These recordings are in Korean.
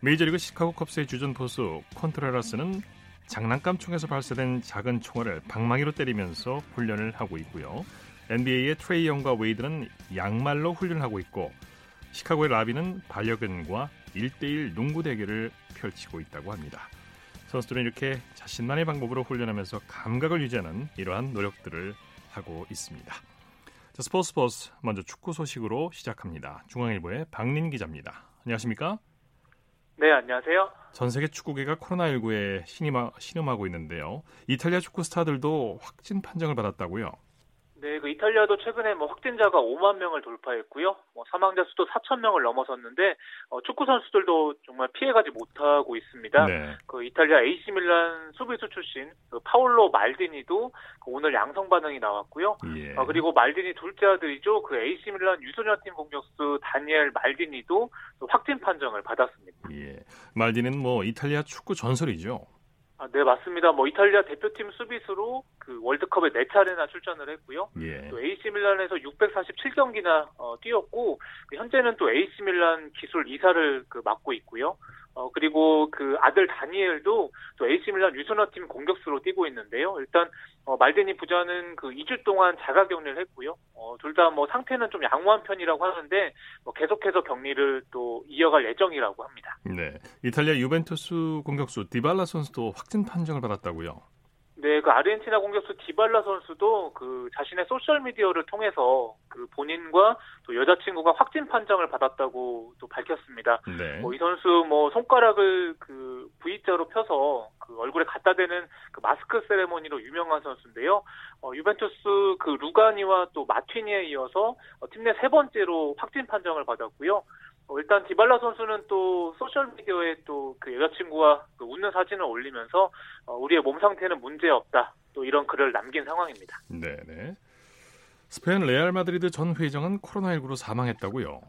메이저리그 시카고 컵스의 주전 포수 콘트레라스는 장난감 총에서 발사된 작은 총알을 방망이로 때리면서 훈련을 하고 있고요. NBA의 트레이 영과 웨이드는 양말로 훈련하고 있고 시카고의 라빈은 반려견과 1대1 농구 대결을 펼치고 있다고 합니다. 선수들은 이렇게 자신만의 방법으로 훈련하면서 감각을 유지하는 이러한 노력들을 하고 있습니다. 자, 스포츠 스포츠 먼저 축구 소식으로 시작합니다. 중앙일보의 박린 기자입니다. 안녕하십니까? 네, 안녕하세요. 전 세계 축구계가 코로나19에 신음하고 있는데요. 이탈리아 축구 스타들도 확진 판정을 받았다고요? 네, 그 이탈리아도 최근에 뭐 확진자가 5만 명을 돌파했고요. 뭐 사망자 수도 4천 명을 넘어섰는데 어, 축구 선수들도 정말 피해가지 못하고 있습니다. 네. 그 이탈리아 AC 밀란 수비수 출신 그 파울로 말디니도 그 오늘 양성 반응이 나왔고요. 예. 어, 그리고 말디니 둘째 아들이죠. 그 AC 밀란 유소년팀 공격수 다니엘 말디니도 확진 판정을 받았습니다. 예. 말디는 뭐 이탈리아 축구 전설이죠. 아, 네, 맞습니다. 뭐 이탈리아 대표팀 수비수로 그 월드컵에 네 차례나 출전을 했고요. 예. 또 AC 밀란에서 647경기나 어, 뛰었고 그 현재는 또 AC 밀란 기술 이사를 그 맡고 있고요. 어, 그리고 그 아들 다니엘도 또 AC 밀란 유소나팀 공격수로 뛰고 있는데요. 일단 어, 말데니 부자는 그 2주 동안 자가 격리를 했고요. 어, 둘 다 뭐 상태는 좀 양호한 편이라고 하는데 뭐 계속해서 격리를 또 이어갈 예정이라고 합니다. 네, 이탈리아 유벤투스 공격수 디발라 선수도 확진 판정을 받았다고요. 네, 그 아르헨티나 공격수 디발라 선수도 그 자신의 소셜 미디어를 통해서 그 본인과 또 여자친구가 확진 판정을 받았다고 또 밝혔습니다. 네. 뭐 이 선수 뭐 손가락을 그 V자로 펴서 그 얼굴에 갖다 대는 그 마스크 세레모니로 유명한 선수인데요. 어, 유벤투스 그 루가니와 또 마튀이디에 이어서 어, 팀내 세 번째로 확진 판정을 받았고요. 어, 일단 디발라 선수는 또 소셜 미디어에 또 그 여자친구와 그 웃는 사진을 올리면서 어, 우리의 몸 상태는 문제 없다. 또 이런 글을 남긴 상황입니다. 네, 네. 스페인 레알 마드리드 전 회장은 코로나19로 사망했다고요.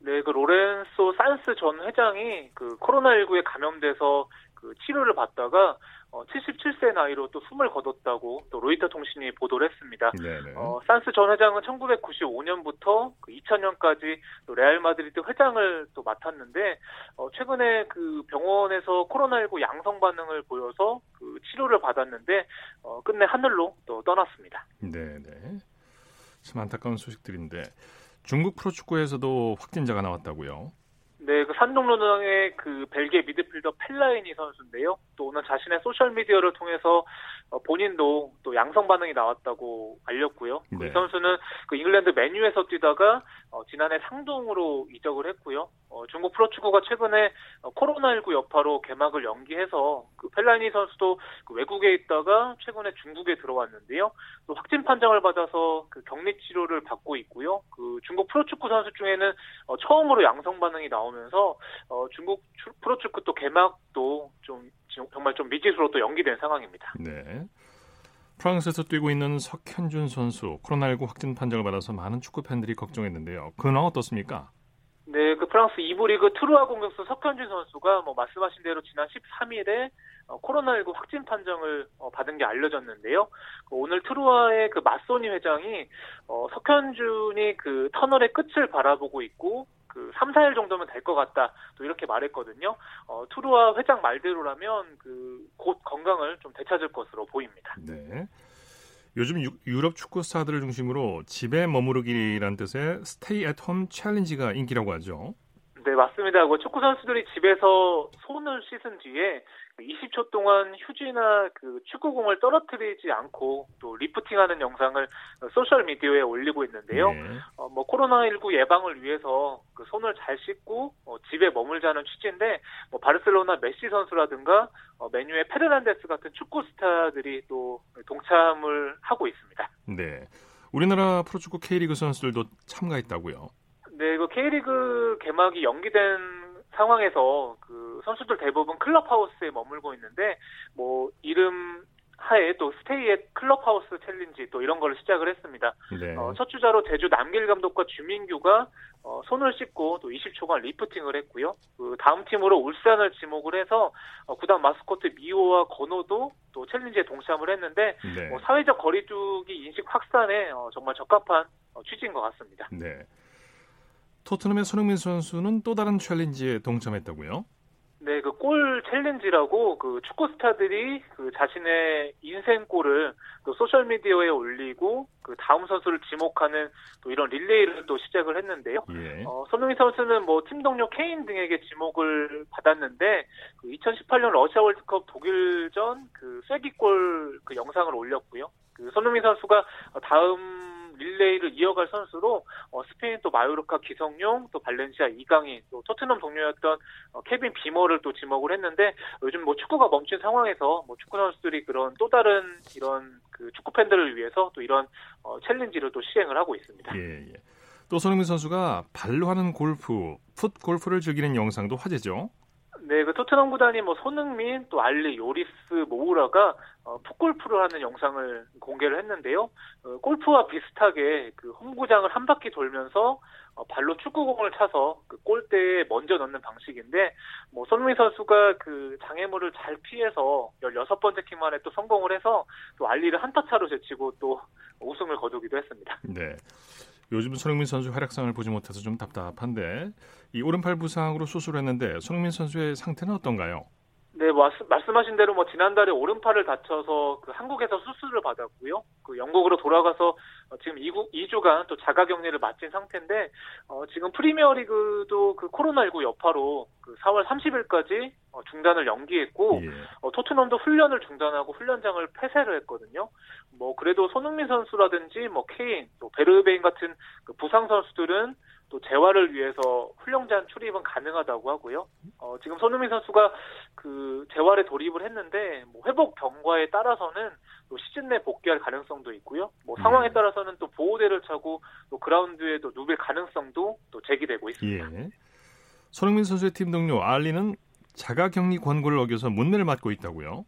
네, 그 로렌소 산스 전 회장이 그 코로나19에 감염돼서 그 치료를 받다가 어, 77세 나이로 또 숨을 거뒀다고 또 로이터 통신이 보도를 했습니다. 어, 산스 전 회장은 1995년부터 그 2000년까지 또 레알 마드리드 회장을 또 맡았는데 어, 최근에 그 병원에서 코로나19 양성 반응을 보여서 그 치료를 받았는데 어, 끝내 하늘로 또 떠났습니다. 네, 네. 참 안타까운 소식들인데 중국 프로축구에서도 확진자가 나왔다고요? 네, 그 산둥루넝의 그 벨기에 미드필더 펠라이니 선수인데요. 또 오늘 자신의 소셜 미디어를 통해서 어, 본인도 또 양성 반응이 나왔다고 알렸고요. 네. 이 선수는 그 잉글랜드 메뉴에서 뛰다가 어, 지난해 상동으로 이적을 했고요. 어, 중국 프로축구가 최근에 어, 코로나19 여파로 개막을 연기해서 그 펠라이니 선수도 그 외국에 있다가 최근에 중국에 들어왔는데요. 또 확진 판정을 받아서 그 격리 치료를 받고 있고요. 그 중국 프로축구 선수 중에는 어, 처음으로 양성 반응이 나 오면서 어, 중국 프로축구 또 개막도 좀 정말 좀 미지수로 또 연기된 상황입니다. 네. 프랑스에서 뛰고 있는 석현준 선수 코로나19 확진 판정을 받아서 많은 축구 팬들이 걱정했는데요. 근황 어떻습니까? 네, 그 프랑스 2부 리그 트루아 공격수 석현준 선수가 뭐 말씀하신 대로 지난 13일에 어, 코로나19 확진 판정을 어, 받은 게 알려졌는데요. 그 오늘 트루아의 그 마소니 회장이 어, 석현준이 그 터널의 끝을 바라보고 있고 그 3, 4일 정도면 될 것 같다. 또 이렇게 말했거든요. 어, 트루아 회장 말대로라면 그 곧 건강을 좀 되찾을 것으로 보입니다. 네. 요즘 유, 유럽 축구 스타들을 중심으로 집에 머무르기란 뜻의 Stay at Home Challenge가 인기라고 하죠. 네, 맞습니다. 그 축구 선수들이 집에서 손을 씻은 뒤에 20초 동안 휴지나 그 축구공을 떨어뜨리지 않고 또 리프팅하는 영상을 소셜 미디어에 올리고 있는데요. 네. 어, 뭐 코로나19 예방을 위해서 그 손을 잘 씻고 어, 집에 머물자는 취지인데 뭐 바르셀로나 메시 선수라든가 어, 맨유의 페르난데스 같은 축구 스타들이 또 동참을 하고 있습니다. 네. 우리나라 프로축구 K리그 선수들도 참가했다고요. 네, 그 K리그 개막이 연기된 상황에서 그 선수들 대부분 클럽하우스에 머물고 있는데 뭐 이름 하에 또 Stay at Clubhouse Challenge 또 이런 걸 시작을 했습니다. 네. 어, 첫 주자로 제주 남기일 감독과 주민규가 어, 손을 씻고 또 20초간 리프팅을 했고요. 그 다음 팀으로 울산을 지목을 해서 어, 구단 마스코트 미호와 건호도 또 challenge에 동참을 했는데 네. 뭐 사회적 거리두기 인식 확산에 어, 정말 적합한 어, 취지인 것 같습니다. 네. 토트넘의 손흥민 선수는 또 다른 challenge에 동참했다고요? 네, 그 골 challenge라고 그 축구 스타들이 그 자신의 인생 골을 또 소셜 미디어에 올리고 그 다음 선수를 지목하는 또 이런 릴레이를 또 시작을 했는데요. 예. 어, 손흥민 선수는 뭐 팀 동료 케인 등에게 지목을 받았는데 그 2018년 러시아 월드컵 독일전 그 쐐기골 그 영상을 올렸고요. 그 손흥민 선수가 다음 릴레이를 이어갈 선수로 어, 스페인 또 마요르카 기성용, 또 발렌시아 이강인, 또 토트넘 동료였던 어, 케빈 비머를 또 지목을 했는데 요즘 뭐 축구가 멈춘 상황에서 뭐 축구 선수들이 그런 또 다른 이런 그 축구 팬들을 위해서 또 이런 어, 챌린지를 또 시행을 하고 있습니다. 예, 예. 또 손흥민 선수가 발로 하는 골프, 풋 골프를 즐기는 영상도 화제죠. 네, 그 토트넘 구단이 뭐 손흥민, 또 알리, 요리스, 모우라가 어, 풋골프를 하는 영상을 공개를 했는데요. 어, 골프와 비슷하게 그 홈구장을 한 바퀴 돌면서 어, 발로 축구공을 차서 그 골대에 먼저 넣는 방식인데, 뭐 손흥민 선수가 그 장애물을 잘 피해서 16번째 킥 만에 또 성공을 해서 또 알리를 한타 차로 제치고 또 우승을 거두기도 했습니다. 네. 요즘 손흥민 선수 활약상을 보지 못해서 좀 답답한데 이 오른팔 부상으로 수술했는데 손흥민 선수의 상태는 어떤가요? 네, 말씀 하신 대로 뭐 지난달에 오른팔을 다쳐서 그 한국에서 수술을 받았고요. 그 영국으로 돌아가서 어, 지금 2주, 2주간 또 자가 격리를 마친 상태인데 어, 지금 프리미어리그도 그 코로나19 여파로 그 4월 30일까지 어, 중단을 연기했고 예. 어, 토트넘도 훈련을 중단하고 훈련장을 폐쇄를 했거든요. 뭐 그래도 손흥민 선수라든지 뭐 케인, 또 베르베인 같은 그 부상 선수들은 또 재활을 위해서 훈련장 출입은 가능하다고 하고요. 어, 지금 손흥민 선수가 그 재활에 돌입을 했는데 뭐 회복 경과에 따라서는 또 시즌 내 복귀할 가능성도 있고요. 뭐 상황에 음. 따라서는 또 보호대를 차고 또 그라운드에 도 누빌 가능성도 또 제기되고 있습니다. 예. 손흥민 선수의 팀 동료 알리는 자가격리 권고를 어겨서 뭇매를 맞고 있다고요?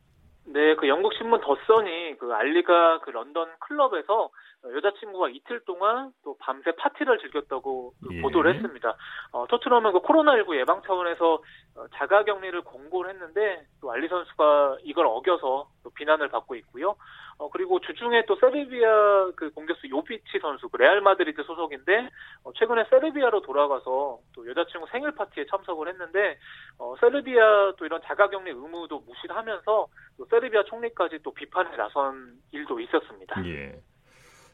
네, 그 영국 신문 더 선이 그 알리가 그 런던 클럽에서 여자친구와 이틀 동안 또 밤새 파티를 즐겼다고 예. 보도를 했습니다. 어, 토트넘은 그 코로나19 예방 차원에서 어, 자가 격리를 권고를 했는데 또 알리 선수가 이걸 어겨서 또 비난을 받고 있고요. 어, 그리고 주중에 또 세르비아 그 공격수 요비치 선수, 그 레알 마드리드 소속인데 어, 최근에 세르비아로 돌아가서 또 여자친구 생일 파티에 참석을 했는데 어, 세르비아 또 이런 자가격리 의무도 무시를 하면서 또 세르비아 총리까지 또 비판에 나선 일도 있었습니다. 예.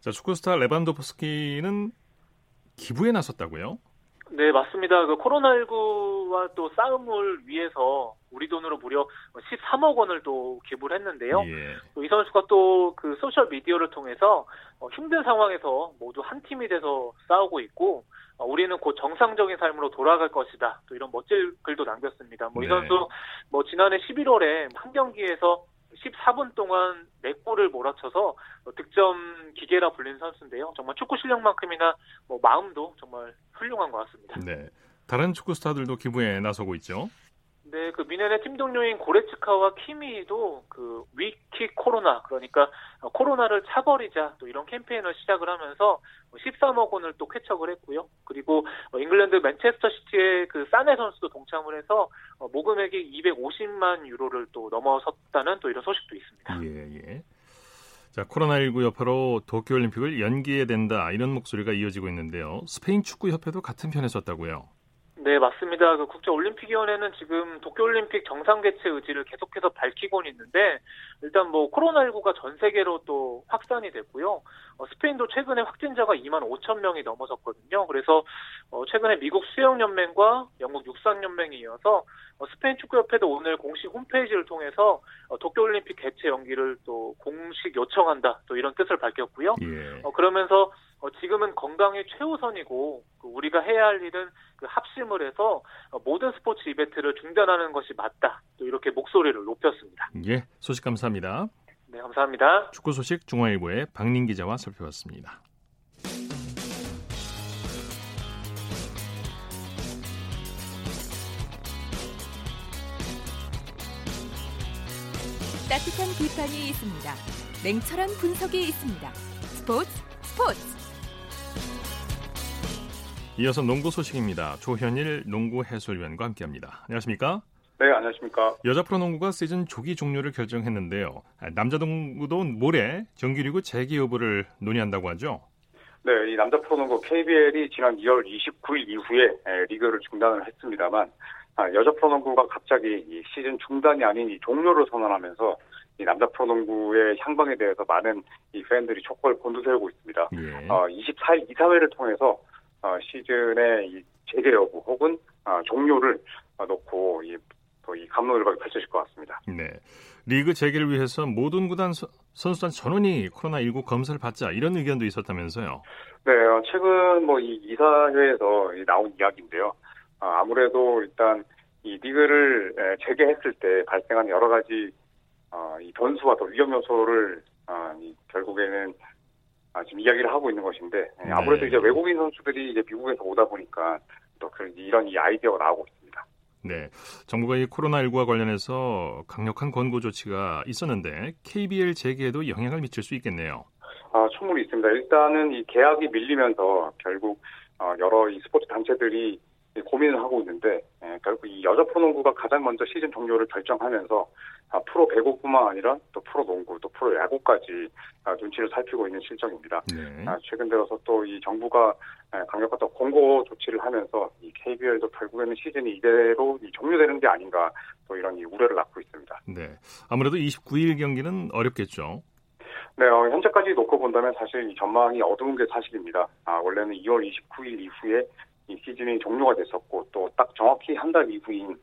자, 축구 스타 레반도프스키는 기부에 나섰다고요? 네, 맞습니다. 그 코로나19와 또 싸움을 위해서 우리 돈으로 무려 13억 원을 또 기부를 했는데요. 예. 또이 선수가 또 그 소셜 미디어를 통해서 어, 힘든 상황에서 모두 한 팀이 돼서 싸우고 있고 어, 우리는 곧 정상적인 삶으로 돌아갈 것이다. 또 이런 멋질 글도 남겼습니다. 뭐이 네. 선수 뭐 지난해 11월에 한 경기에서 14분 동안 4골을 몰아쳐서 득점 기계라 불리는 선수인데요. 정말 축구 실력만큼이나 뭐 마음도 정말 훌륭한 것 같습니다. 네. 다른 축구 스타들도 기부에 나서고 있죠. 네, 그 미네네 팀 동료인 고레츠카와 키미도 그 위키 코로나 그러니까 코로나를 차버리자 또 이런 캠페인을 시작을 하면서 13억 원을 또 쾌척을 했고요. 그리고 잉글랜드 맨체스터 시티의 그 사네 선수도 동참을 해서 모금액이 250만 유로를 또 넘어섰다는 또 이런 소식도 있습니다. 예, 예. 자, 코로나19 여파로 도쿄 올림픽을 연기해야 된다 이런 목소리가 이어지고 있는데요. 스페인 축구 협회도 같은 편에 섰다고요. 네, 맞습니다. 그 국제올림픽위원회는 지금 도쿄올림픽 정상 개최 의지를 계속해서 밝히고 있는데 일단 뭐 코로나19가 전 세계로 또 확산이 됐고요. 어, 스페인도 최근에 확진자가 2만 5천 명이 넘어섰거든요. 그래서 어, 최근에 미국 수영연맹과 영국 육상연맹이 이어서 어, 스페인 축구협회도 오늘 공식 홈페이지를 통해서 어, 도쿄올림픽 개최 연기를 또 공식 요청한다. 또 이런 뜻을 밝혔고요. 예. 어, 그러면서 어, 지금은 건강이 최우선이고 그 우리가 해야 할 일은 그 합심을 해서 어, 모든 스포츠 이벤트를 중단하는 것이 맞다. 또 이렇게 목소리를 높였습니다. 예, 소식 감사합니다. 네, 감사합니다. 축구 소식 중앙일보의 박민 기자와 살펴봤습니다. 따뜻한 비판이 있습니다. 냉철한 분석이 있습니다. 스포츠 스포츠 이어서 농구 소식입니다. 조현일 농구 해설위원과 함께합니다. 안녕하십니까? 네, 안녕하십니까? 여자 프로농구가 시즌 조기 종료를 결정했는데요. 남자 농구도 모레 정규리그 재개 여부를 논의한다고 하죠. 네, 이 남자 프로농구 KBL이 지난 2월 29일 이후에 리그를 중단을 했습니다만 아, 여자 프로농구가 갑자기 이 시즌 중단이 아닌 이 종료를 선언하면서 이 남자 프로농구의 향방에 대해서 많은 이 팬들이 촉구를 곤두세우고 있습니다. 예. 어, 24일 이사회를 통해서 어, 시즌의 이 재개 여부 혹은 어, 종료를 어, 놓고 이, 또 이 감론을박이 펼쳐질 것 같습니다. 네. 리그 재개를 위해서 모든 구단 서, 선수단 전원이 코로나19 검사를 받자 이런 의견도 있었다면서요? 네, 어, 최근 뭐 이 이사회에서 나온 이야기인데요. 어, 아무래도 일단 이 리그를 재개했을 때 발생한 여러 가지 어, 이 변수와 또 위험 요소를 어, 이, 결국에는 아, 지금 이야기를 하고 있는 것인데 네. 아무래도 이제 외국인 선수들이 이제 미국에서 오다 보니까 또 그런 이런 이 아이디어가 나오고 있습니다. 네, 정부가 이 코로나19와 관련해서 강력한 권고 조치가 있었는데 KBL 재개에도 영향을 미칠 수 있겠네요. 아, 충분히 있습니다. 일단은 이 계약이 밀리면서 결국 어, 여러 이 스포츠 단체들이 고민을 하고 있는데 예, 결국 이 여자 프로농구가 가장 먼저 시즌 종료를 결정하면서 아, 프로 배구뿐만 아니라 또 프로 농구 또 프로 야구까지 아, 눈치를 살피고 있는 실정입니다. 네. 아, 최근 들어서 또 이 정부가 예, 강력한 또 공고 조치를 하면서 이 KBL도 결국에는 시즌이 이대로 종료되는 게 아닌가 또 이런 이 우려를 낳고 있습니다. 네, 아무래도 29일 경기는 어렵겠죠. 네, 어, 현재까지 놓고 본다면 사실 이 전망이 어두운 게 사실입니다. 아, 원래는 2월 29일 이후에 이 시즌이 종료가 됐었고 또 딱 정확히 한 달 이후인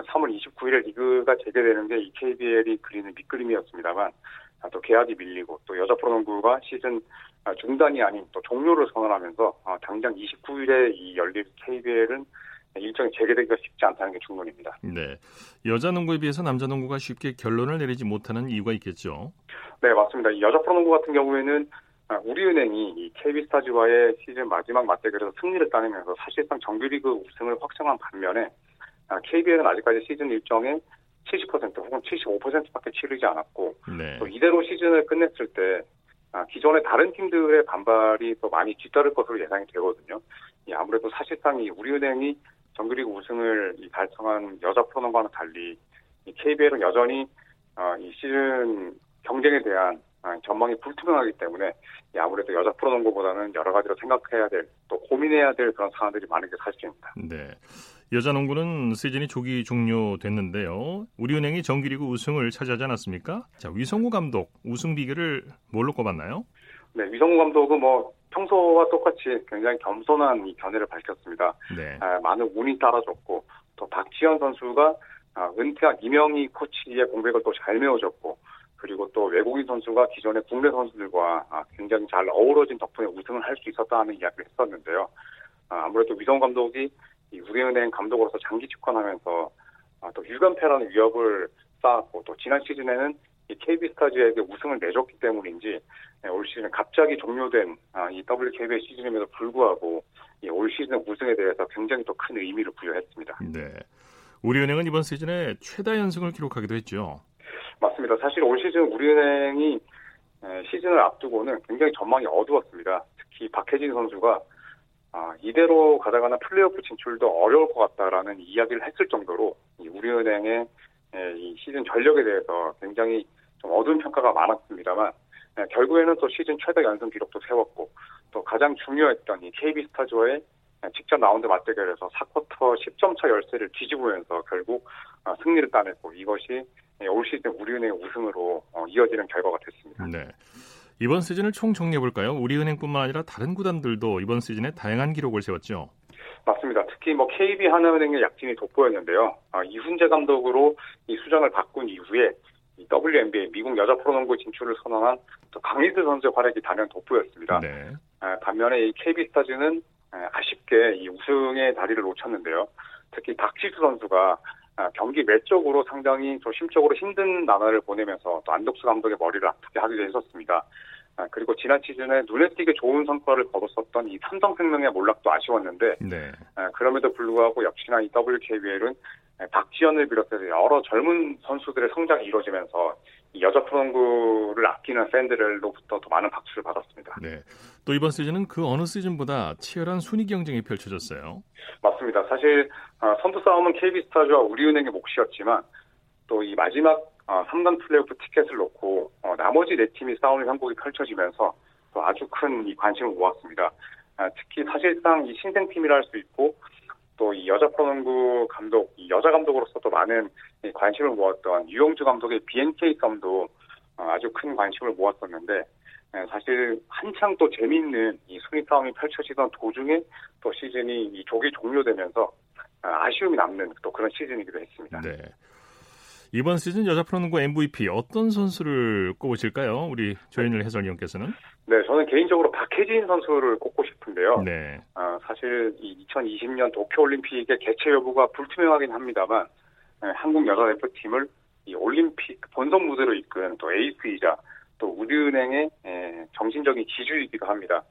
3월 29일에 리그가 재개되는 게이 KBL이 그리는 밑그림이었습니다만 아, 또 계약이 밀리고 또 여자 프로농구가 시즌 아, 중단이 아닌 또 종료를 선언하면서 아, 당장 29일에 이 열릴 KBL은 일정이 재개되기가 쉽지 않다는 게 중론입니다. 네, 여자 농구에 비해서 남자 농구가 쉽게 결론을 내리지 못하는 이유가 있겠죠. 네, 맞습니다. 여자 프로농구 같은 경우에는 우리은행이 이 KB스타즈와의 시즌 마지막 맞대결에서 승리를 따내면서 사실상 정규리그 우승을 확정한 반면에 KBL은 아직까지 시즌 일정의 70% 혹은 75%밖에 치르지 않았고 네. 또 이대로 시즌을 끝냈을 때 기존의 다른 팀들의 반발이 또 많이 뒤따를 것으로 예상이 되거든요. 아무래도 사실상 이 우리은행이 정규리그 우승을 달성한 여자 프로농구와는 달리 KBL은 여전히 이 시즌 경쟁에 대한 아, 전망이 불투명하기 때문에 아무래도 여자 프로농구보다는 여러 가지로 생각해야 될 또 고민해야 될 그런 상황들이 많은 게 사실입니다. 네. 여자 농구는 시즌이 조기 종료됐는데요. 우리은행이 정규리그 우승을 차지하지 않았습니까? 자, 위성우 감독 우승 비결을 뭘로 꼽았나요? 네, 위성우 감독은 뭐 평소와 똑같이 굉장히 겸손한 이 견해를 밝혔습니다. 네. 아, 많은 운이 따라줬고 또 박지현 선수가 아, 은퇴한 이명희 코치의 공백을 또 잘 메워줬고 그리고 또 외국인 선수가 기존의 국내 선수들과 아, 굉장히 잘 어우러진 덕분에 우승을 할 수 있었다는 이야기를 했었는데요. 아, 아무래도 위성 감독이 우리은행 감독으로서 장기 집권하면서 아, 또 유관패라는 위협을 쌓았고 또 지난 시즌에는 KB스타즈에게 우승을 내줬기 때문인지 네, 올 시즌 갑자기 종료된 이 WKBL 시즌임에도 불구하고 올 시즌 우승에 대해서 굉장히 또 큰 의미를 부여했습니다. 네. 우리은행은 이번 시즌에 최다 연승을 기록하기도 했죠. 맞습니다. 사실 올 시즌 우리은행이 시즌을 앞두고는 굉장히 전망이 어두웠습니다. 특히 박혜진 선수가 아, 이대로 가다가는 플레이오프 진출도 어려울 것 같다라는 이야기를 했을 정도로 우리은행의 이 시즌 전력에 대해서 굉장히 좀 어두운 평가가 많았습니다만 결국에는 또 시즌 최다 연승 기록도 세웠고 또 가장 중요했던 이 KB스타즈와의 직접 라운드 맞대결에서 4쿼터 10점 차 열세를 뒤집으면서 결국 아, 승리를 따냈고 이것이 네, 올 시즌 우리은행 우승으로 어, 이어지는 결과가 됐습니다. 네. 이번 시즌을 총 정리해 볼까요? 우리은행뿐만 아니라 다른 구단들도 이번 시즌에 다양한 기록을 세웠죠. 맞습니다. 특히 뭐 KB 하나은행의 약진이 돋보였는데요. 아, 이훈재 감독으로 이 수장을 바꾼 이후에 이 WNBA 미국 여자 프로농구 진출을 선언한 또 강희슬 선수의 활약이 단연 돋보였습니다. 네. 아, 반면에 이 KB 스타즈는 아쉽게 이 우승의 다리를 놓쳤는데요. 특히 박지수 선수가 아, 경기 외적으로 상당히 좀 심적으로 힘든 나날을 보내면서 또 안덕수 감독의 머리를 아프게 하기도 했었습니다. 아, 그리고 지난 시즌에 눈에 띄게 좋은 성과를 거뒀었던 이 삼성생명의 몰락도 아쉬웠는데 네. 아, 그럼에도 불구하고 역시나 이 WKBL은 박지현을 비롯해서 여러 젊은 선수들의 성장이 이루어지면서 여자 프로농구를 아끼는 팬들로부터 더 많은 박수를 받았습니다. 네. 또 이번 시즌은 그 어느 시즌보다 치열한 순위 경쟁이 펼쳐졌어요. 맞습니다. 사실 어, 선두 싸움은 KB스타즈와 우리은행의 몫이었지만 또 이 마지막 3단 어, 플레이오프 티켓을 놓고 어, 나머지 네 팀이 싸우는 형국이 펼쳐지면서 또 아주 큰 관심을 모았습니다. 아, 특히 사실상 이 신생팀이라 할 수 있고 또 이 여자 프로농구 감독, 이 여자 감독으로서 도 많은 관심을 모았던 유영주 감독의 BNK 썸도 어, 아주 큰 관심을 모았었는데 예, 사실 한창 또 재미있는 이 순위 싸움이 펼쳐지던 도중에 또 시즌이 이 조기 종료되면서 아, 아쉬움이 남는 또 그런 시즌이기도 했습니다. 네. 이번 시즌 여자 프로농구 MVP 어떤 선수를 꼽으실까요? 우리 조현일 해설위원께서는? 네, 저는 개인적으로 박혜진 선수를 꼽고 싶은데요. 네. 어, 사실 이 2020년 도쿄올림픽의 개최 여부가 불투명하긴 합니다만 네, 한국 여자 대표팀을 이 올림픽 본선 무대로 이끈 또 에이스이자 또 우리은행의 에, 정신적인 지주이기도 합니다.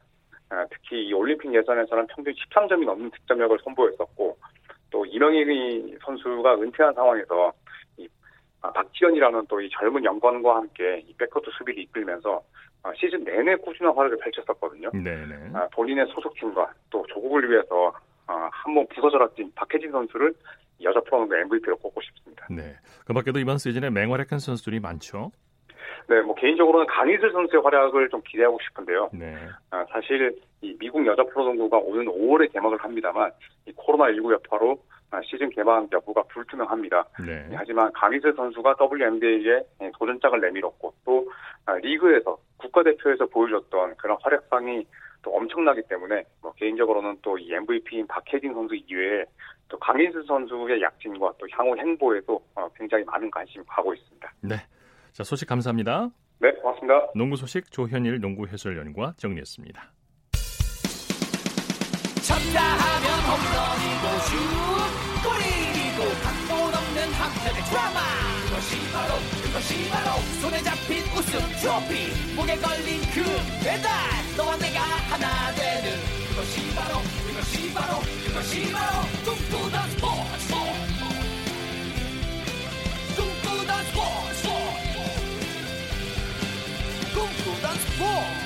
아, 특히 이 올림픽 예선에서는 평균 13점이 넘는 득점력을 선보였었고 또 이명희 선수가 은퇴한 상황에서 이 아, 박지현이라는 또 이 젊은 연관과 함께 이 백커트 수비를 이끌면서 아, 시즌 내내 꾸준한 활약을 펼쳤었거든요. 네네. 아, 본인의 소속팀과 또 조국을 위해서 아, 한번 부서져라 뛴 박혜진 선수를 여자 프로농구 MVP로 꼽고 싶습니다. 네. 그 밖에도 이번 시즌에 맹활약한 선수들이 많죠. 네, 뭐 개인적으로는 강희슬 선수의 활약을 좀 기대하고 싶은데요. 네. 아, 사실 이 미국 여자 프로농구가 오는 5월에 개막을 합니다만 이 코로나 19 여파로 아, 시즌 개막 여부가 불투명합니다. 네. 하지만 강희슬 선수가 WNBA에 도전장을 내밀었고 또 아, 리그에서 국가대표에서 보여줬던 그런 활약상이 또 엄청나기 때문에 뭐 개인적으로는 또 이 MVP인 박혜진 선수 이외에 또 강희슬 선수의 약진과 또 향후 행보에도 어, 굉장히 많은 관심을 가고 있습니다. 네. 자, 소식 감사합니다. 네, 고맙습니다. 농구 소식 조현일 농구 해설위원과 정리했습니다. 쳤다 하면 홈런이고 슛 골이고 각본 없는 한편의 드라마. 그것이 바로 그것이 바로 손에 잡힌 우승 트로피. 목에 걸린 그 배달 너와 내가 하나 되는 그것이 바로 그것이 바로 그것이 바로 꿈꾸던 스포츠. 꿈꾸던 스포츠. 꿈꾸던 스포츠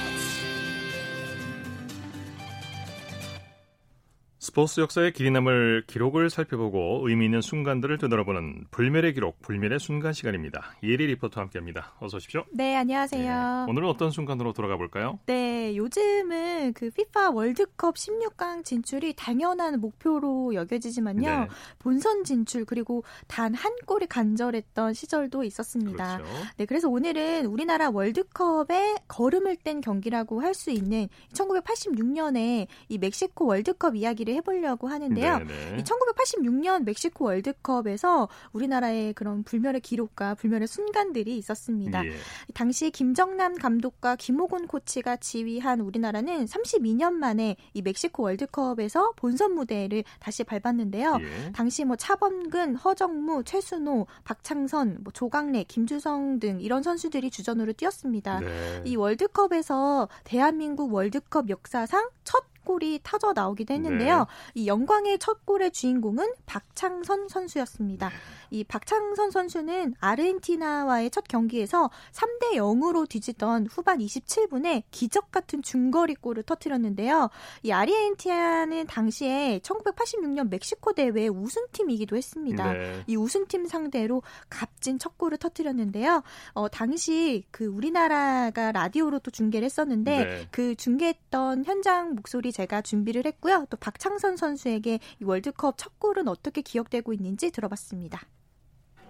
스포츠 역사의 길이 남을 기록을 살펴보고 의미 있는 순간들을 되돌아보는 불멸의 기록, 불멸의 순간 시간입니다. 예리 리포터와 함께합니다. 어서 오십시오. 네, 안녕하세요. 네, 오늘은 어떤 순간으로 돌아가 볼까요? 네, 요즘은 그 FIFA 월드컵 16강 진출이 당연한 목표로 여겨지지만요. 네. 본선 진출 그리고 단 한 골이 간절했던 시절도 있었습니다. 그렇죠. 네, 그래서 오늘은 우리나라 월드컵에 걸음을 뗀 경기라고 할 수 있는 1986년에 이 멕시코 월드컵 이야기를 해 해보려고 하는데요. 네네. 이 1986년 멕시코 월드컵에서 우리나라의 그런 불멸의 기록과 불멸의 순간들이 있었습니다. 예. 당시 김정남 감독과 김호곤 코치가 지휘한 우리나라는 32년 만에 이 멕시코 월드컵에서 본선 무대를 다시 밟았는데요. 예. 당시 뭐 차범근, 허정무, 최순호, 박창선, 뭐 조강래, 김주성 등 이런 선수들이 주전으로 뛰었습니다. 네. 이 월드컵에서 대한민국 월드컵 역사상 첫 골이 터져 나오기도 했는데요. 네. 이 영광의 첫 골의 주인공은 박창선 선수였습니다. 네. 이 박창선 선수는 아르헨티나와의 첫 경기에서 3대 0으로 뒤지던 후반 27분에 기적 같은 중거리골을 터뜨렸는데요. 이 아르헨티나는 당시에 1986년 멕시코 대회 우승팀이기도 했습니다. 네. 이 우승팀 상대로 값진 첫 골을 터뜨렸는데요. 어, 당시 그 우리나라가 라디오로 또 중계를 했었는데 네. 그 중계했던 현장 목소리 제가 준비를 했고요. 또 박창선 선수에게 이 월드컵 첫 골은 어떻게 기억되고 있는지 들어봤습니다.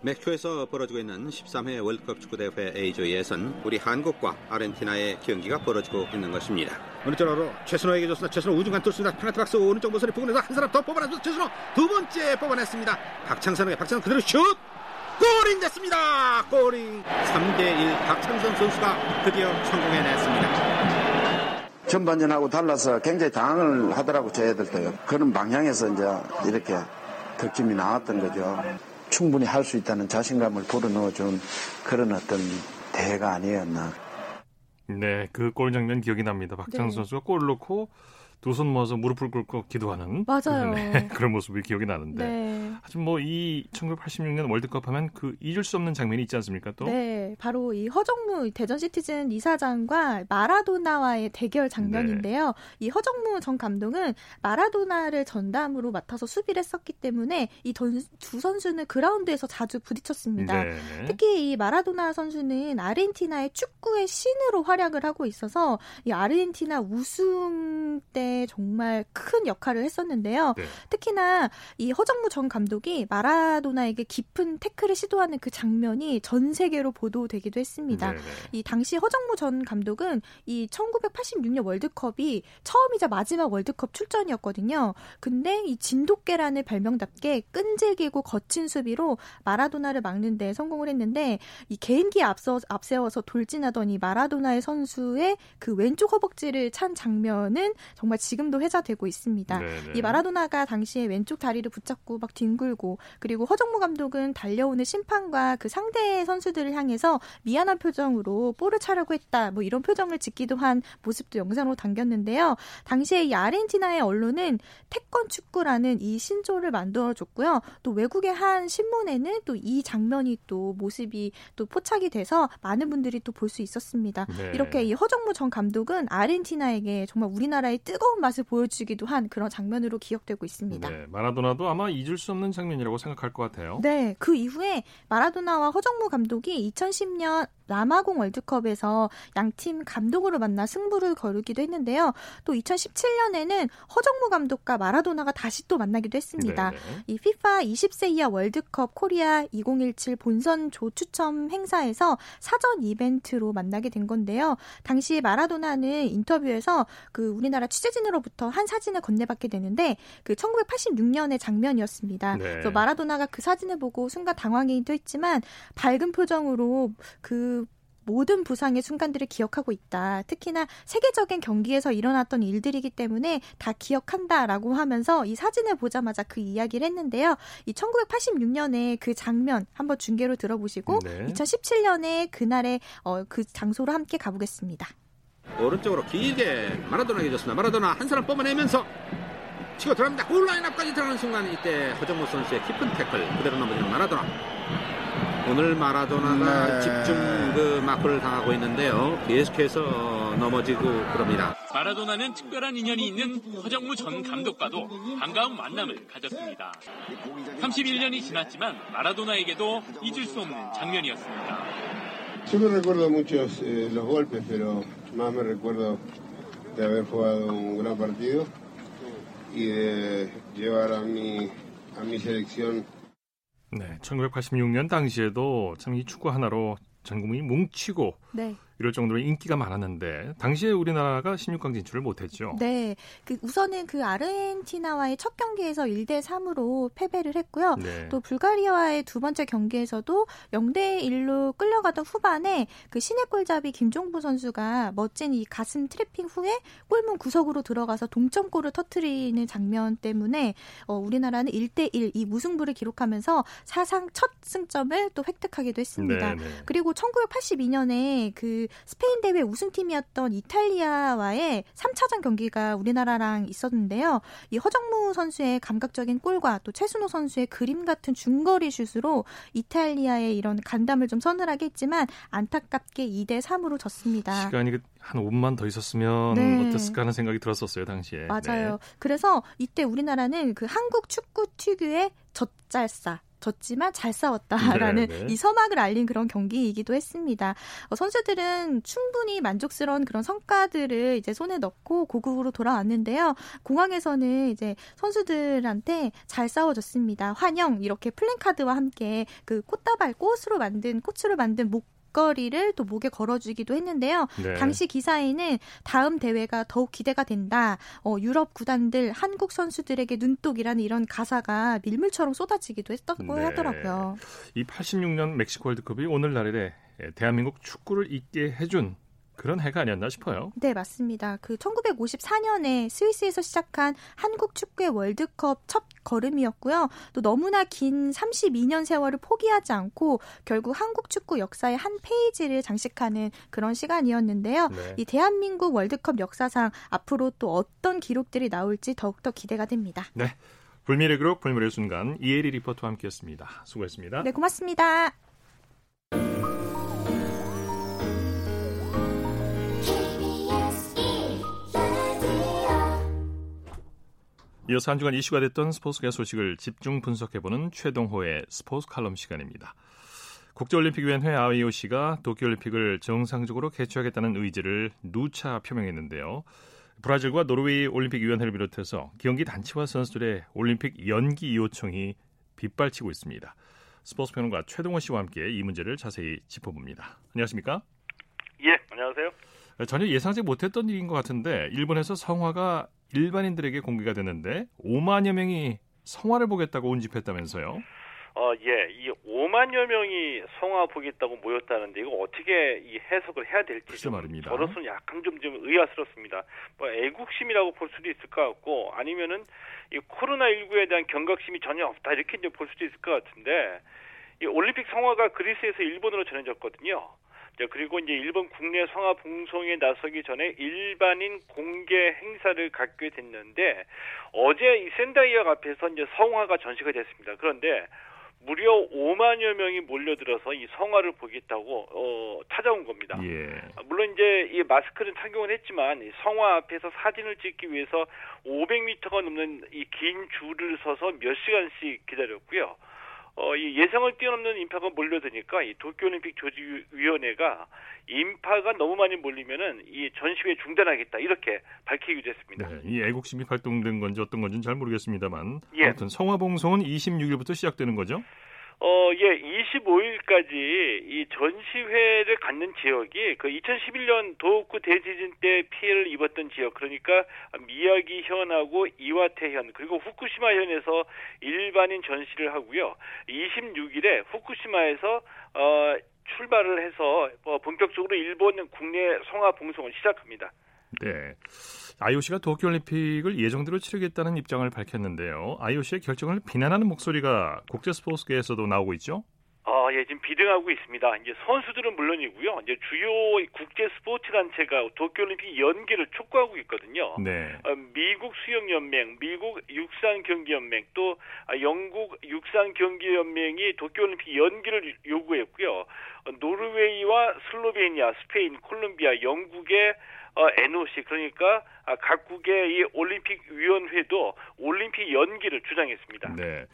멕시코에서 벌어지고 있는 13회 월드컵 축구대회 A조 예선 우리 한국과 아르헨티나의 경기가 벌어지고 있는 것입니다. 오른쪽으로 최순호에게 줬습니다. 최순호 우중간 뚫습니다. 페널티 박스 오른쪽 모서리 부근에서 한 사람 더 뽑아내서 최순호 두 번째 뽑아냈습니다. 박창선에게 박창선 그대로 슛! 골이 됐습니다. 골이 3대1 박창선 선수가 드디어 성공해냈습니다. 전반전하고 달라서 굉장히 당황을 하더라고 저희들도요. 그런 방향에서 이제 이렇게 득점이 나왔던 거죠. 충분히 할 수 있다는 자신감을 불어넣어준 그런 어떤 대회가 아니었나. 네, 그 골 장면 기억이 납니다. 박찬 네. 선수가 골 넣고 두 손 모아서 무릎을 꿇고 기도하는 맞아요. 네, 그런 모습이 기억이 나는데 네. 하지만 뭐 이 1986년 월드컵 하면 그 잊을 수 없는 장면이 있지 않습니까 또? 네, 바로 이 허정무 대전 시티즌 이사장과 마라도나와의 대결 장면인데요. 네. 이 허정무 전 감독은 마라도나를 전담으로 맡아서 수비를 했었기 때문에 이 두 선수는 그라운드에서 자주 부딪혔습니다. 네, 네. 특히 이 마라도나 선수는 아르헨티나의 축구의 신으로 활약을 하고 있어서 이 아르헨티나 우승 때 정말 큰 역할을 했었는데요. 네. 특히나 이 허정무 전 감독이 마라도나에게 깊은 태클을 시도하는 그 장면이 전 세계로 보도되기도 했습니다. 네네. 이 당시 허정무 전 감독은 이 1986년 월드컵이 처음이자 마지막 월드컵 출전이었거든요. 근데 이 진돗개라는 별명답게 끈질기고 거친 수비로 마라도나를 막는 데 성공을 했는데 이 개인기에 앞서 앞세워서 돌진하더니 마라도나의 선수의 그 왼쪽 허벅지를 찬 장면은 정말 지금도 회자되고 있습니다. 네네. 이 마라도나가 당시에 왼쪽 다리를 붙잡고 막 뒹굴고 그리고 허정무 감독은 달려오는 심판과 그 상대 선수들을 향해서 미안한 표정으로 볼을 차려고 했다. 뭐 이런 표정을 짓기도 한 모습도 영상으로 담겼는데요. 당시에 이 아르헨티나의 언론은 태권 축구라는 이 신조를 만들어 줬고요. 또 외국의 한 신문에는 또 이 장면이 또 모습이 또 포착이 돼서 많은 분들이 또 볼 수 있었습니다. 네. 이렇게 이 허정무 전 감독은 아르헨티나에게 정말 우리나라의 뜨거운 맛을 보여주기도 한 그런 장면으로 기억되고 있습니다. 네, 마라도나도 아마 잊을 수 없는 장면이라고 생각할 것 같아요. 네, 그 이후에 마라도나와 허정무 감독이 2010년 남아공 월드컵에서 양팀 감독으로 만나 승부를 거르기도 했는데요. 또 2017년에는 허정무 감독과 마라도나가 다시 또 만나기도 했습니다. 네네. 이 FIFA 20세 이하 월드컵 코리아 2017 본선 조 추첨 행사에서 사전 이벤트로 만나게 된 건데요. 당시 마라도나는 인터뷰에서 그 우리나라 취재 진으로부터 한 사진을 건네받게 되는데 그 1986년의 장면이었습니다. 네. 그래서 마라도나가 그 사진을 보고 순간 당황이기도 했지만 밝은 표정으로 그 모든 부상의 순간들을 기억하고 있다. 특히나 세계적인 경기에서 일어났던 일들이기 때문에 다 기억한다라고 하면서 이 사진을 보자마자 그 이야기를 했는데요. 이 1986년에 그 장면 한번 중계로 들어보시고 네. 2017년에 그날의 어, 그 장소로 함께 가보겠습니다. 오른쪽으로 길게 마라도나가 줬습니다. 마라도나 한 사람 뽑아내면서 치고 들어갑니다. 골라인 앞까지 들어가는 순간 이때 허정무 선수의 깊은 태클 그대로 넘어지는 마라도나 오늘 마라도나가 네. 집중 그 마크를 당하고 있는데요. 계속해서 넘어지고 그럽니다. 마라도나는 특별한 인연이 있는 허정무 전 감독과도 반가운 만남을 가졌습니다. 31년이 지났지만 마라도나에게도 잊을 수 없는 장면이었습니다. Eh, más me recuerdo de haber jugado un gran partido y de llevar a mi, a mi selección 네, 1986년 당시에도 참 이 축구 하나로 전 국민이 뭉치고 네. 이럴 정도로 인기가 많았는데 당시에 우리나라가 16강 진출을 못했죠. 네, 그 우선은 그 아르헨티나와의 첫 경기에서 1대 3으로 패배를 했고요. 네. 또 불가리아와의 두 번째 경기에서도 0대 1로 끌려가던 후반에 그 신의 골잡이 김종부 선수가 멋진 이 가슴 트래핑 후에 골문 구석으로 들어가서 동점골을 터트리는 장면 때문에 어, 우리나라는 1대 1 이 무승부를 기록하면서 사상 첫 승점을 또 획득하기도 했습니다. 네, 네. 그리고 1982년에 그 스페인 대회 우승팀이었던 이탈리아와의 3차전 경기가 우리나라랑 있었는데요. 이 허정무 선수의 감각적인 골과 또 최순호 선수의 그림 같은 중거리 슛으로 이탈리아의 이런 간담을 좀 서늘하게 했지만 안타깝게 2대 3으로 졌습니다. 시간이 그한 5분만 더 있었으면 네. 어땠을까 하는 생각이 들었었어요, 당시에. 맞아요. 네. 그래서 이때 우리나라는 그 한국 축구 특유의 젖잘싸 졌지만 잘 싸웠다라는 네네. 네. 이 서막을 알린 그런 경기이기도 했습니다. 어, 선수들은 충분히 만족스러운 그런 성과들을 이제 손에 넣고 고국으로 돌아왔는데요. 공항에서는 이제 선수들한테 잘 싸워줬습니다. 환영 이렇게 플랜카드와 함께 그 꽃다발 꽃으로 만든 꽃으로 만든 목 목걸이를 또 목에 걸어주기도 했는데요. 네. 당시 기사에는 다음 대회가 더욱 기대가 된다. 어, 유럽 구단들 한국 선수들에게 눈독이라는 이런 가사가 밀물처럼 쏟아지기도 했다고 네. 하더라고요. 이 86년 멕시코 월드컵이 오늘날에 대한민국 축구를 잊게 해준 그런 해가 아니었나 싶어요. 네, 맞습니다. 그 1954년에 스위스에서 시작한 한국 축구의 월드컵 첫 걸음이었고요. 또 너무나 긴 32년 세월을 포기하지 않고 결국 한국 축구 역사의 한 페이지를 장식하는 그런 시간이었는데요. 네. 이 대한민국 월드컵 역사상 앞으로 또 어떤 기록들이 나올지 더욱더 기대가 됩니다. 네. 불미의 그룹 불미의 순간 이혜리 리포터와 함께했습니다. 수고했습니다. 네, 고맙습니다. 이어서 한 주간 이슈가 됐던 스포츠계 소식을 집중 분석해보는 최동호의 스포츠 칼럼 시간입니다. 국제올림픽위원회 IOC가 도쿄올림픽을 정상적으로 개최하겠다는 의지를 누차 표명했는데요. 브라질과 노르웨이 올림픽 위원회를 비롯해서 경기 단체와 선수들의 올림픽 연기 요청이 빗발치고 있습니다. 스포츠 평론가 최동원 씨와 함께 이 문제를 자세히 짚어봅니다. 안녕하십니까? 예, 안녕하세요. 전혀 예상하지 못했던 일인 것 같은데 일본에서 성화가 일반인들에게 공개가 됐는데 5만여 명이 성화를 보겠다고 운집했다면서요? 어, 예, 이 5만여 명이 성화 보겠다고 모였다는데 이거 어떻게 이 해석을 해야 될지 좀 말입니다. 저로서는 약간 좀, 좀 의아스럽습니다. 뭐 애국심이라고 볼 수도 있을 것 같고 아니면은 이 코로나19에 대한 경각심이 전혀 없다 이렇게 이제 볼 수도 있을 것 같은데 이 올림픽 성화가 그리스에서 일본으로 전해졌거든요. 그리고 이제 일본 국내 성화 봉송에 나서기 전에 일반인 공개 행사를 갖게 됐는데 어제 이 샌다이역 앞에서 이제 성화가 전시가 됐습니다. 그런데 무려 5만여 명이 몰려들어서 이 성화를 보겠다고 어, 찾아온 겁니다. 예. 물론 이제 이 마스크는 착용을 했지만 이 성화 앞에서 사진을 찍기 위해서 500m가 넘는 이 긴 줄을 서서 몇 시간씩 기다렸고요. 어, 이 예상을 뛰어넘는 인파가 몰려드니까 이 도쿄올림픽 조직위원회가 인파가 너무 많이 몰리면은 이 전시회 중단하겠다 이렇게 밝히기도 했습니다. 네, 이 애국심이 발동된 건지 어떤 건지는 잘 모르겠습니다만 예. 아무튼 성화봉송은 26일부터 시작되는 거죠? 어, 예, 25일까지 이 전시회를 갖는 지역이 그 2011년 도호쿠 대지진 때 피해를 입었던 지역, 그러니까 미야기현하고 이와테현, 그리고 후쿠시마현에서 일반인 전시를 하고요. 26일에 후쿠시마에서 어, 출발을 해서 어, 본격적으로 일본 국내 성화 봉송을 시작합니다. 네. IOC가 도쿄올림픽을 예정대로 치르겠다는 입장을 밝혔는데요. IOC의 결정을 비난하는 목소리가 국제 스포츠계에서도 나오고 있죠. 어, 예, 지금 비등하고 있습니다. 이제 선수들은 물론이고요. 이제 주요 국제 스포츠 단체가 도쿄올림픽 연기를 촉구하고 있거든요. 네. 어, 미국 수영연맹, 미국 육상경기연맹, 또 아, 영국 육상경기연맹이 도쿄올림픽 연기를 요구했고요. 어, 노르웨이와 슬로베니아, 스페인, 콜롬비아, 영국의 어, NOC 그러니까 아, 각국의 이 올림픽 위원회도 올림픽 연기를 주장했습니다. 네.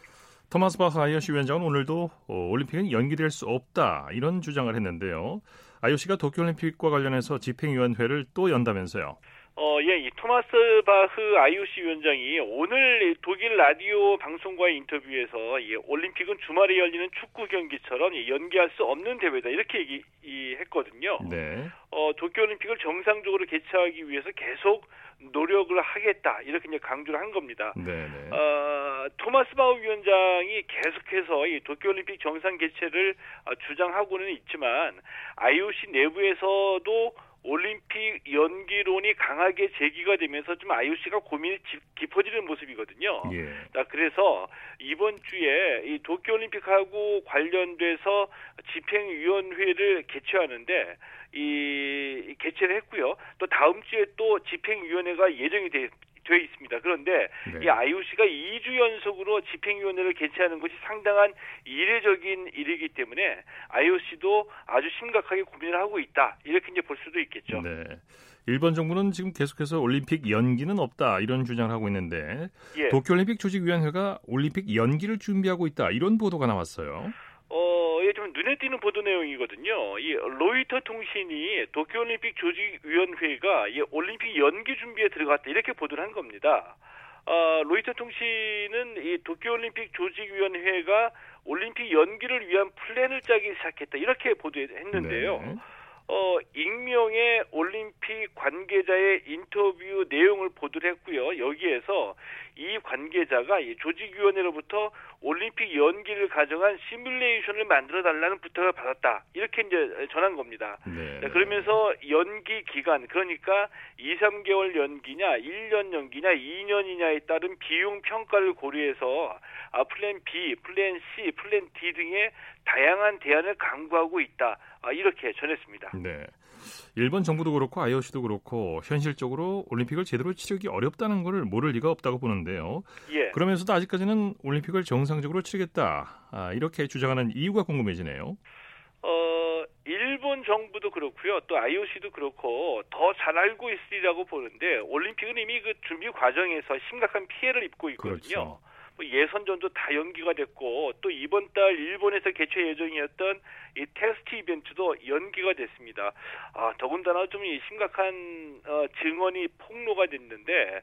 토마스 바흐 IOC 위원장은 오늘도 어, 올림픽은 연기될 수 없다 이런 주장을 했는데요. IOC가 도쿄올림픽과 관련해서 집행위원회를 또 연다면서요. 어, 예, 이 토마스 바흐 IOC 위원장이 오늘 독일 라디오 방송과의 인터뷰에서 이 올림픽은 주말에 열리는 축구 경기처럼 연기할 수 없는 대회다 이렇게 얘기했거든요. 네. 어, 도쿄올림픽을 정상적으로 개최하기 위해서 계속 노력을 하겠다 이렇게 이제 강조를 한 겁니다. 네. 네. 어, 토마스 바흐 위원장이 계속해서 이 도쿄올림픽 정상 개최를 어, 주장하고는 있지만 IOC 내부에서도 올림픽 연기론이 강하게 제기가 되면서 좀 IOC가 고민이 깊어지는 모습이거든요. 예. 자, 그래서 이번 주에 이 도쿄올림픽하고 관련돼서 집행위원회를 개최하는데 이 개최를 했고요. 또 다음 주에 또 집행위원회가 예정이 돼 돼 있습니다. 그런데 네. 이 IOC가 2주 연속으로 집행위원회를 개최하는 것이 상당한 이례적인 일이기 때문에 IOC도 아주 심각하게 고민을 하고 있다. 이렇게 이제 볼 수도 있겠죠. 네. 일본 정부는 지금 계속해서 올림픽 연기는 없다 이런 주장을 하고 있는데 예. 도쿄올림픽 조직위원회가 올림픽 연기를 준비하고 있다 이런 보도가 나왔어요. 어, 예, 좀 눈에 띄는 보도 내용이거든요. 이 로이터 통신이 도쿄올림픽 조직위원회가 이 올림픽 연기 준비에 들어갔다 이렇게 보도를 한 겁니다. 어, 로이터 통신은 이 도쿄올림픽 조직위원회가 올림픽 연기를 위한 플랜을 짜기 시작했다 이렇게 보도했는데요. 네. 어, 익명의 올림픽 관계자의 인터뷰 내용을 보도를 했고요. 여기에서 이 관계자가 이 조직위원회로부터 올림픽 연기를 가정한 시뮬레이션을 만들어 달라는 부탁을 받았다. 이렇게 이제 전한 겁니다. 네. 자, 그러면서 연기 기간, 그러니까 2, 3개월 연기냐, 1년 연기냐, 2년이냐에 따른 비용 평가를 고려해서 아, 플랜 B, 플랜 C, 플랜 D 등의 다양한 대안을 강구하고 있다. 아, 이렇게 전했습니다. 네. 일본 정부도 그렇고 IOC도 그렇고 현실적으로 올림픽을 제대로 치르기 어렵다는 것을 모를 리가 없다고 보는데요. 예. 그러면서도 아직까지는 올림픽을 정상적으로 치르겠다 아, 이렇게 주장하는 이유가 궁금해지네요. 어, 일본 정부도 그렇고요. 또 IOC도 그렇고 더 잘 알고 있으리라고 보는데 올림픽은 이미 그 준비 과정에서 심각한 피해를 입고 있거든요. 그렇죠. 뭐 예선전도 다 연기가 됐고 또 이번 달 일본에서 개최 예정이었던 이 테스트 이벤트도 연기가 됐습니다. 아, 더군다나 좀 심각한 어, 증언이 폭로가 됐는데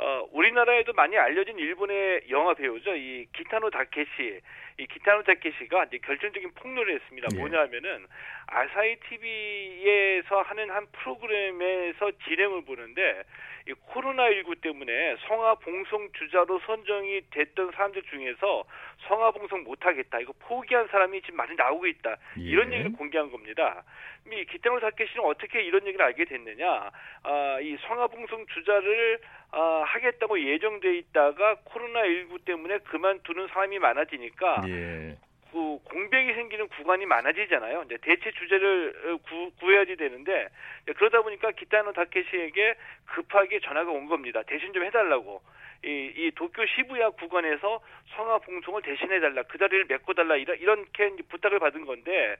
어, 우리나라에도 많이 알려진 일본의 영화 배우죠. 이 기타노 다케시. 이 기타노 다케시가 이제 결정적인 폭로를 했습니다. 예. 뭐냐면은 아사히 TV에서 하는 한 프로그램에서 진행을 보는데 이 코로나19 때문에 성화 봉송 주자로 선정이 됐던 사람들 중에서 성화 봉송 못하겠다. 이거 포기한 사람이 지금 많이 나오고 있다. 예. 이런 얘기를 공개한 겁니다. 이 기타노 다케시는 어떻게 이런 얘기를 알게 됐느냐? 아, 이 성화 봉송 주자를 아, 하겠다고 예정돼 있다가 코로나19 때문에 그만두는 사람이 많아지니까 예. 그 공백이 생기는 구간이 많아지잖아요. 이제 대체 주제를 어, 구, 구해야지 되는데 그러다 보니까 기타노 다케시에게 급하게 전화가 온 겁니다. 대신 좀 해달라고. 이, 이 도쿄 시부야 구간에서 성화 봉송을 대신해달라. 그 자리를 메꿔달라. 이런, 이렇게 부탁을 받은 건데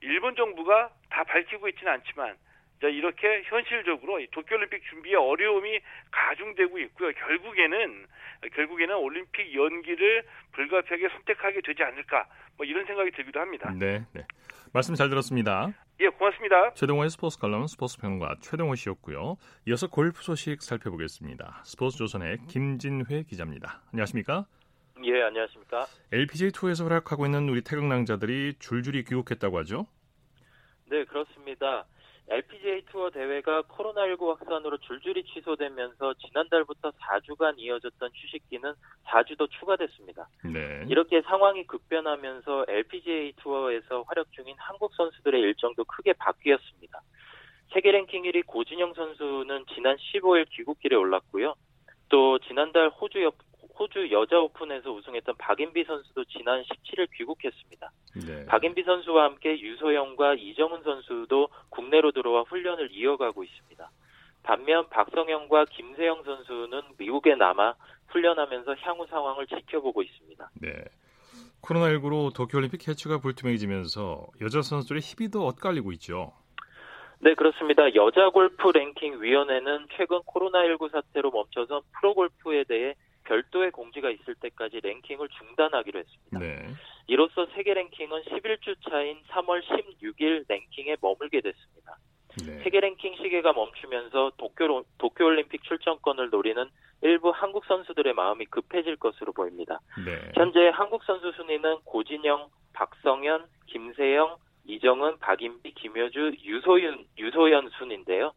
일본 정부가 다 밝히고 있지는 않지만 자, 이렇게 현실적으로 도쿄올림픽 준비에 어려움이 가중되고 있고요. 결국에는 결국에는 올림픽 연기를 불가피하게 선택하게 되지 않을까 뭐 이런 생각이 들기도 합니다. 네, 네. 말씀 잘 들었습니다. 예, 고맙습니다. 최동호의 스포츠 칼럼 스포츠 평론가 최동호 씨였고요. 이어서 골프 소식 살펴보겠습니다. 스포츠 조선의 김진회 기자입니다. 안녕하십니까? 예, 안녕하십니까? LPGA 투어에서 활약하고 있는 우리 태극 낭자들이 줄줄이 귀국했다고 하죠? 네, 그렇습니다. LPGA 투어 대회가 코로나19 확산으로 줄줄이 취소되면서 지난달부터 4주간 이어졌던 휴식기는 4주도 추가됐습니다. 네. 이렇게 상황이 급변하면서 LPGA 투어에서 활약 중인 한국 선수들의 일정도 크게 바뀌었습니다. 세계 랭킹 1위 고진영 선수는 지난 15일 귀국길에 올랐고요. 또 지난달 호주 호주 여자 오픈에서 우승했던 박인비 선수도 지난 17일 귀국했습니다. 네. 박인비 선수와 함께 유소영과 이정은 선수도 국내로 들어와 훈련을 이어가고 있습니다. 반면 박성영과 김세영 선수는 미국에 남아 훈련하면서 향후 상황을 지켜보고 있습니다. 네. 코로나19로 도쿄올림픽 개최가 불투명해지면서 여자 선수들의 희비도 엇갈리고 있죠. 네, 그렇습니다. 여자 골프 랭킹 위원회는 최근 코로나19 사태로 멈춰서 프로 골프에 대해 별도의 공지가 있을 때까지 랭킹을 중단하기로 했습니다. 네. 이로써 세계 랭킹은 11주 차인 3월 16일 랭킹에 머물게 됐습니다. 네. 세계 랭킹 시계가 멈추면서 도쿄, 도쿄올림픽 출전권을 노리는 일부 한국 선수들의 마음이 급해질 것으로 보입니다. 네. 현재 한국 선수 순위는 고진영, 박성현, 김세영, 이정은, 박인비, 김효주, 유소윤, 유소연 순인데요.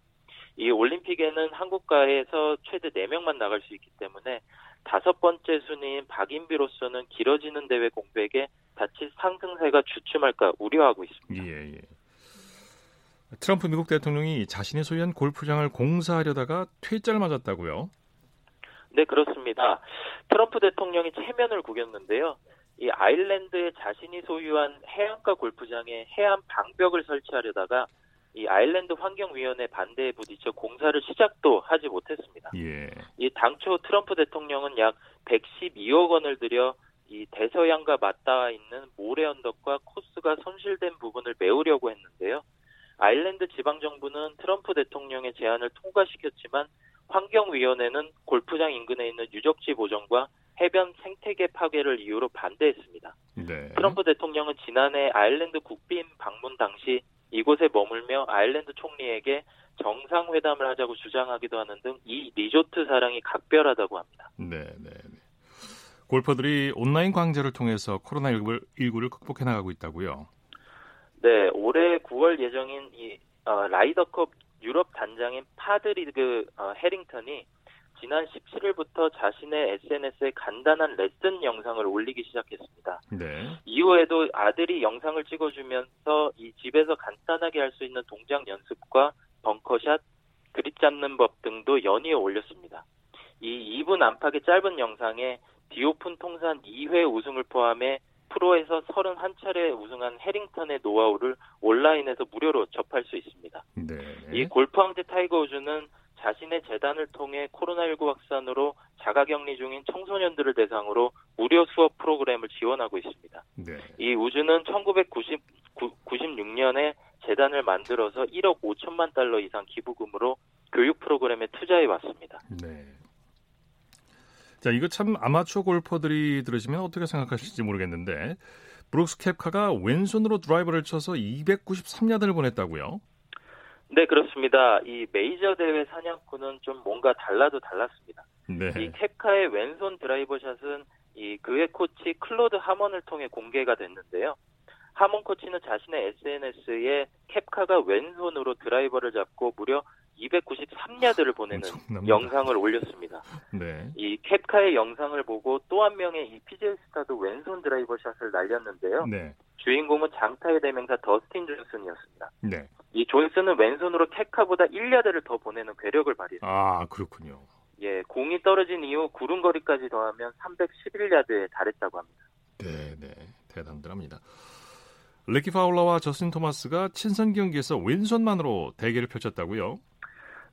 이 올림픽에는 한국가에서 최대 4명만 나갈 수 있기 때문에 다섯 번째 순위인 박인비로서는 길어지는 대회 공백에 자칫 상승세가 주춤할까 우려하고 있습니다. 예, 예. 트럼프 미국 대통령이 자신이 소유한 골프장을 공사하려다가 퇴짜를 맞았다고요? 네, 그렇습니다. 트럼프 대통령이 체면을 구겼는데요. 이 아일랜드에 자신이 소유한 해안가 골프장에 해안 방벽을 설치하려다가 이 아일랜드 환경위원회 반대에 부딪혀 공사를 시작도 하지 못했습니다. 예. 이 당초 트럼프 대통령은 약 112억 원을 들여 이 대서양과 맞닿아 있는 모래 언덕과 코스가 손실된 부분을 메우려고 했는데요. 아일랜드 지방 정부는 트럼프 대통령의 제안을 통과시켰지만 환경위원회는 골프장 인근에 있는 유적지 보존과 해변 생태계 파괴를 이유로 반대했습니다. 네. 트럼프 대통령은 지난해 아일랜드 국빈 방문 당시 이곳에 머물며 아일랜드 총리에게 정상회담을 하자고 주장하기도 하는 등 이 리조트 사랑이 각별하다고 합니다. 네, 네, 네. 골퍼들이 온라인 광제를 통해서 코로나19를 극복해 나가고 있다고요? 네, 올해 9월 예정인 이 어, 라이더컵 유럽 단장인 파드리그 어, 해링턴이 지난 17일부터 자신의 SNS에 간단한 레슨 영상을 올리기 시작했습니다. 네. 이후에도 아들이 영상을 찍어주면서 이 집에서 간단하게 할 수 있는 동작 연습과 벙커샷, 그립 잡는 법 등도 연이어 올렸습니다. 이 2분 안팎의 짧은 영상에 디오픈 통산 2회 우승을 포함해 프로에서 31차례 우승한 해링턴의 노하우를 온라인에서 무료로 접할 수 있습니다. 네. 이 골프 황제 타이거 우즈는 자신의 재단을 통해 코로나19 확산으로 자가격리 중인 청소년들을 대상으로 무료 수업 프로그램을 지원하고 있습니다. 네. 이 우즈는 1996년에 재단을 만들어서 1억 5천만 달러 이상 기부금으로 교육 프로그램에 투자해 왔습니다. 네. 자, 이거 참 아마추어 골퍼들이 들으시면 어떻게 생각하실지 모르겠는데 브룩스 켑카가 왼손으로 드라이버를 쳐서 293야드를 보냈다고요? 네, 그렇습니다. 이 메이저 대회 사냥꾼은 좀 뭔가 달라도 달랐습니다. 네. 이 켑카의 왼손 드라이버 샷은 이 그의 코치 클로드 하먼을 통해 공개가 됐는데요. 하먼 코치는 자신의 SNS에 켑카가 왼손으로 드라이버를 잡고 무려 293야드를 보내는 엄청납니다. 영상을 올렸습니다. 네. 이 캡카의 영상을 보고 또 한 명의 이 PJ 스타도 왼손 드라이버 샷을 날렸는데요. 네. 주인공은 장타의 대명사 더스틴 존슨이었습니다. 네. 이 존슨은 왼손으로 캡카보다 1야드를 더 보내는 괴력을 발휘했습니다. 아, 그렇군요. 예, 공이 떨어진 이후 구름 거리까지 더하면 311야드에 달했다고 합니다. 네, 네. 대단합니다. 리키 파울러와 저스틴 토마스가 친선 경기에서 왼손만으로 대결을 펼쳤다고요?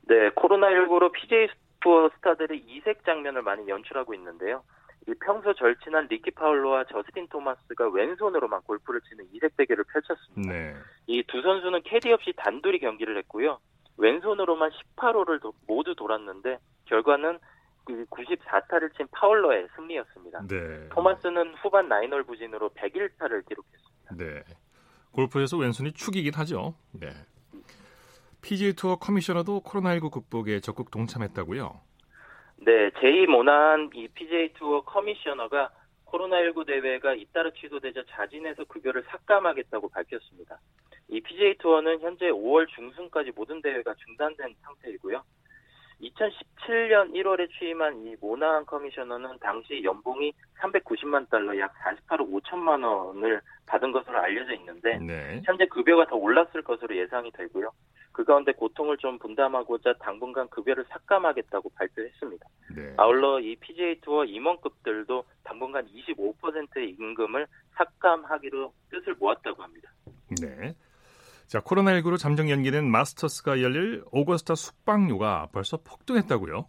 네, 코로나19로 PGA 투어 스타들이 이색 장면을 많이 연출하고 있는데요. 이 평소 절친한 리키 파울러와 저스틴 토마스가 왼손으로만 골프를 치는 이색 대결을 펼쳤습니다. 네. 이 두 선수는 캐디 없이 단둘이 경기를 했고요. 왼손으로만 18홀을 도, 모두 돌았는데 결과는 94타를 친 파울러의 승리였습니다. 네. 토마스는 후반 나인홀 부진으로 101타를 기록했습니다. 네. 골프에서 왼손이 축이긴 하죠. 네. PGA 투어 커미셔너도 코로나19 극복에 적극 동참했다고요? 네, 제이 모난 이 PGA 투어 커미셔너가 코로나19 대회가 잇따라 취소되자 자진해서 급여를 삭감하겠다고 밝혔습니다. 이 PGA 투어는 현재 5월 중순까지 모든 대회가 중단된 상태이고요. 2017년 1월에 취임한 이 모나한 커미셔너는 당시 연봉이 390만 달러 약 48억 5천만 원을 받은 것으로 알려져 있는데 네. 현재 급여가 더 올랐을 것으로 예상이 되고요. 그 가운데 고통을 좀 분담하고자 당분간 급여를 삭감하겠다고 발표했습니다. 네. 아울러 이 PGA 투어 임원급들도 당분간 25%의 임금을 삭감하기로 뜻을 모았다고 합니다. 네. 자, 코로나19로 잠정 연기된 마스터스가 열릴 오거스타 숙박료가 벌써 폭등했다고요?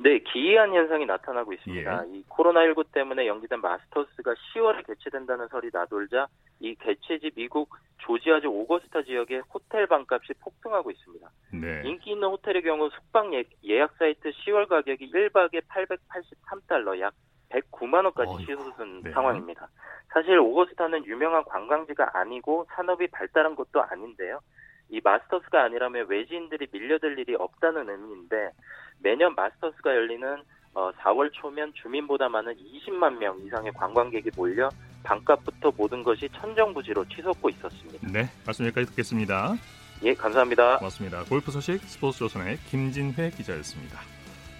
네, 기이한 현상이 나타나고 있습니다. 예. 이 코로나19 때문에 연기된 마스터스가 10월에 개최된다는 설이 나돌자 이 개최지 미국 조지아주 오거스타 지역의 호텔 방값이 폭등하고 있습니다. 네. 인기 있는 호텔의 경우 숙박 예, 예약 사이트 10월 가격이 1박에 883달러 약 109만 원까지 치솟은 네. 상황입니다. 사실 오거스타는 유명한 관광지가 아니고 산업이 발달한 곳도 아닌데요. 이 마스터스가 아니라면 외지인들이 밀려들 일이 없다는 의미인데 매년 마스터스가 열리는 4월 어, 초면 주민보다 많은 20만 명 이상의 관광객이 몰려 방값부터 모든 것이 천정부지로 치솟고 있었습니다. 네, 말씀 여기까지 듣겠습니다. 예, 감사합니다. 고맙습니다. 골프 소식 스포츠 조선의 김진회 기자였습니다.